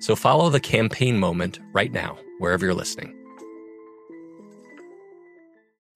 So follow the campaign moment right now, wherever you're listening.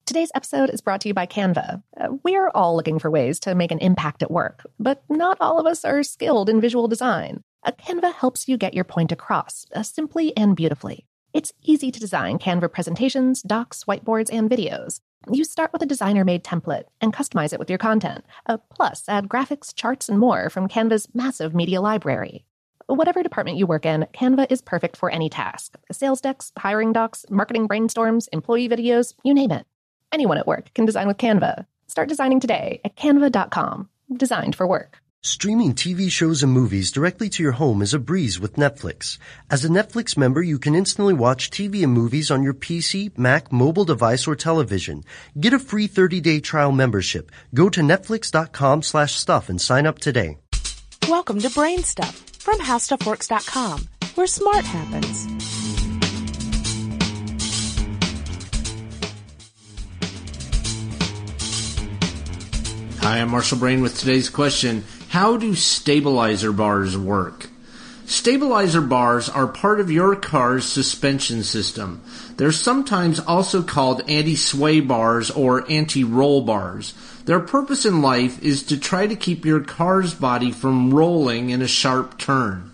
Today's episode is brought to you by Canva. Uh, we're all looking for ways to make an impact at work, but not all of us are skilled in visual design. A Canva helps you get your point across uh, simply and beautifully. It's easy to design Canva presentations, docs, whiteboards, and videos. You start with a designer made template and customize it with your content. Uh, plus, add graphics, charts, and more from Canva's massive media library. Whatever department you work in, Canva is perfect for any task sales decks, hiring docs, marketing brainstorms, employee videos, you name it. Anyone at work can design with Canva. Start designing today at canva.com. Designed for work. Streaming TV shows and movies directly to your home is a breeze with Netflix. As a Netflix member, you can instantly watch TV and movies on your PC, Mac, mobile device, or television. Get a free 30-day trial membership. Go to netflix.com slash stuff and sign up today. Welcome to Brain Stuff from HowStuffWorks.com, where smart happens. Hi, I'm Marshall Brain with today's question. How do stabilizer bars work? Stabilizer bars are part of your car's suspension system. They're sometimes also called anti-sway bars or anti-roll bars. Their purpose in life is to try to keep your car's body from rolling in a sharp turn.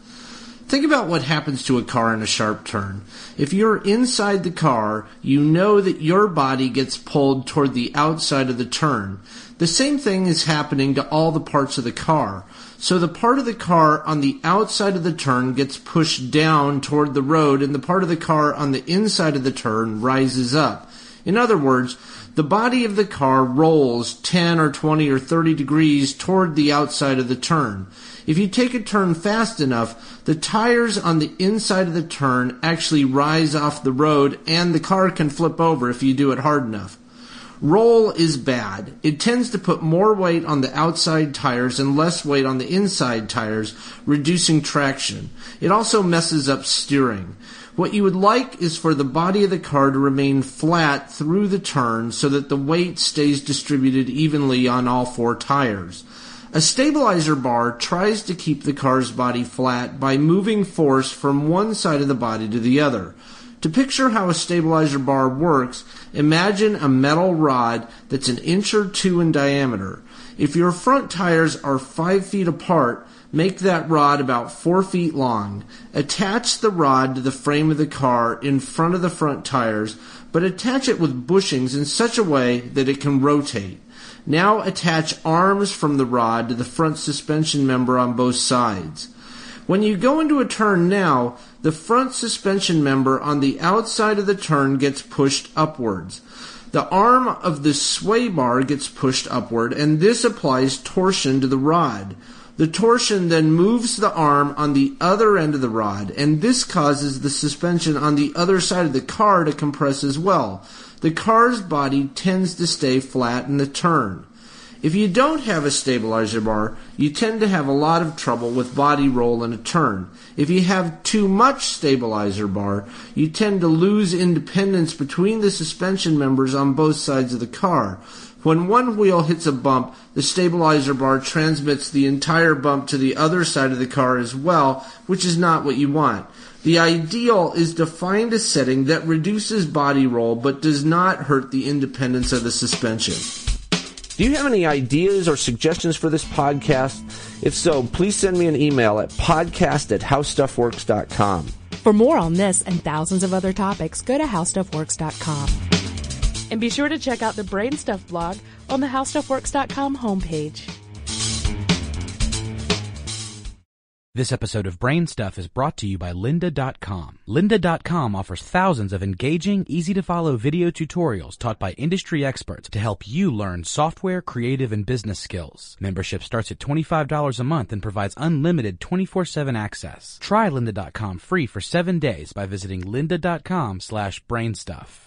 Think about what happens to a car in a sharp turn. If you're inside the car, you know that your body gets pulled toward the outside of the turn. The same thing is happening to all the parts of the car. So the part of the car on the outside of the turn gets pushed down toward the road and the part of the car on the inside of the turn rises up. In other words, the body of the car rolls 10 or 20 or 30 degrees toward the outside of the turn. If you take a turn fast enough, the tires on the inside of the turn actually rise off the road and the car can flip over if you do it hard enough. Roll is bad. It tends to put more weight on the outside tires and less weight on the inside tires, reducing traction. It also messes up steering. What you would like is for the body of the car to remain flat through the turn so that the weight stays distributed evenly on all four tires. A stabilizer bar tries to keep the car's body flat by moving force from one side of the body to the other. To picture how a stabilizer bar works, imagine a metal rod that's an inch or two in diameter. If your front tires are five feet apart, make that rod about four feet long. Attach the rod to the frame of the car in front of the front tires, but attach it with bushings in such a way that it can rotate. Now attach arms from the rod to the front suspension member on both sides. When you go into a turn now, the front suspension member on the outside of the turn gets pushed upwards. The arm of the sway bar gets pushed upward, and this applies torsion to the rod. The torsion then moves the arm on the other end of the rod, and this causes the suspension on the other side of the car to compress as well. The car's body tends to stay flat in the turn. If you don't have a stabilizer bar, you tend to have a lot of trouble with body roll in a turn. If you have too much stabilizer bar, you tend to lose independence between the suspension members on both sides of the car. When one wheel hits a bump, the stabilizer bar transmits the entire bump to the other side of the car as well, which is not what you want. The ideal is to find a setting that reduces body roll but does not hurt the independence of the suspension. Do you have any ideas or suggestions for this podcast? If so, please send me an email at podcast at howstuffworks.com. For more on this and thousands of other topics, go to howstuffworks.com. And be sure to check out the Brainstuff blog on the HowStuffWorks.com homepage. This episode of Brain Stuff is brought to you by Lynda.com. Lynda.com offers thousands of engaging, easy to follow video tutorials taught by industry experts to help you learn software, creative, and business skills. Membership starts at $25 a month and provides unlimited 24 7 access. Try Lynda.com free for seven days by visiting Lynda.com slash brainstuff.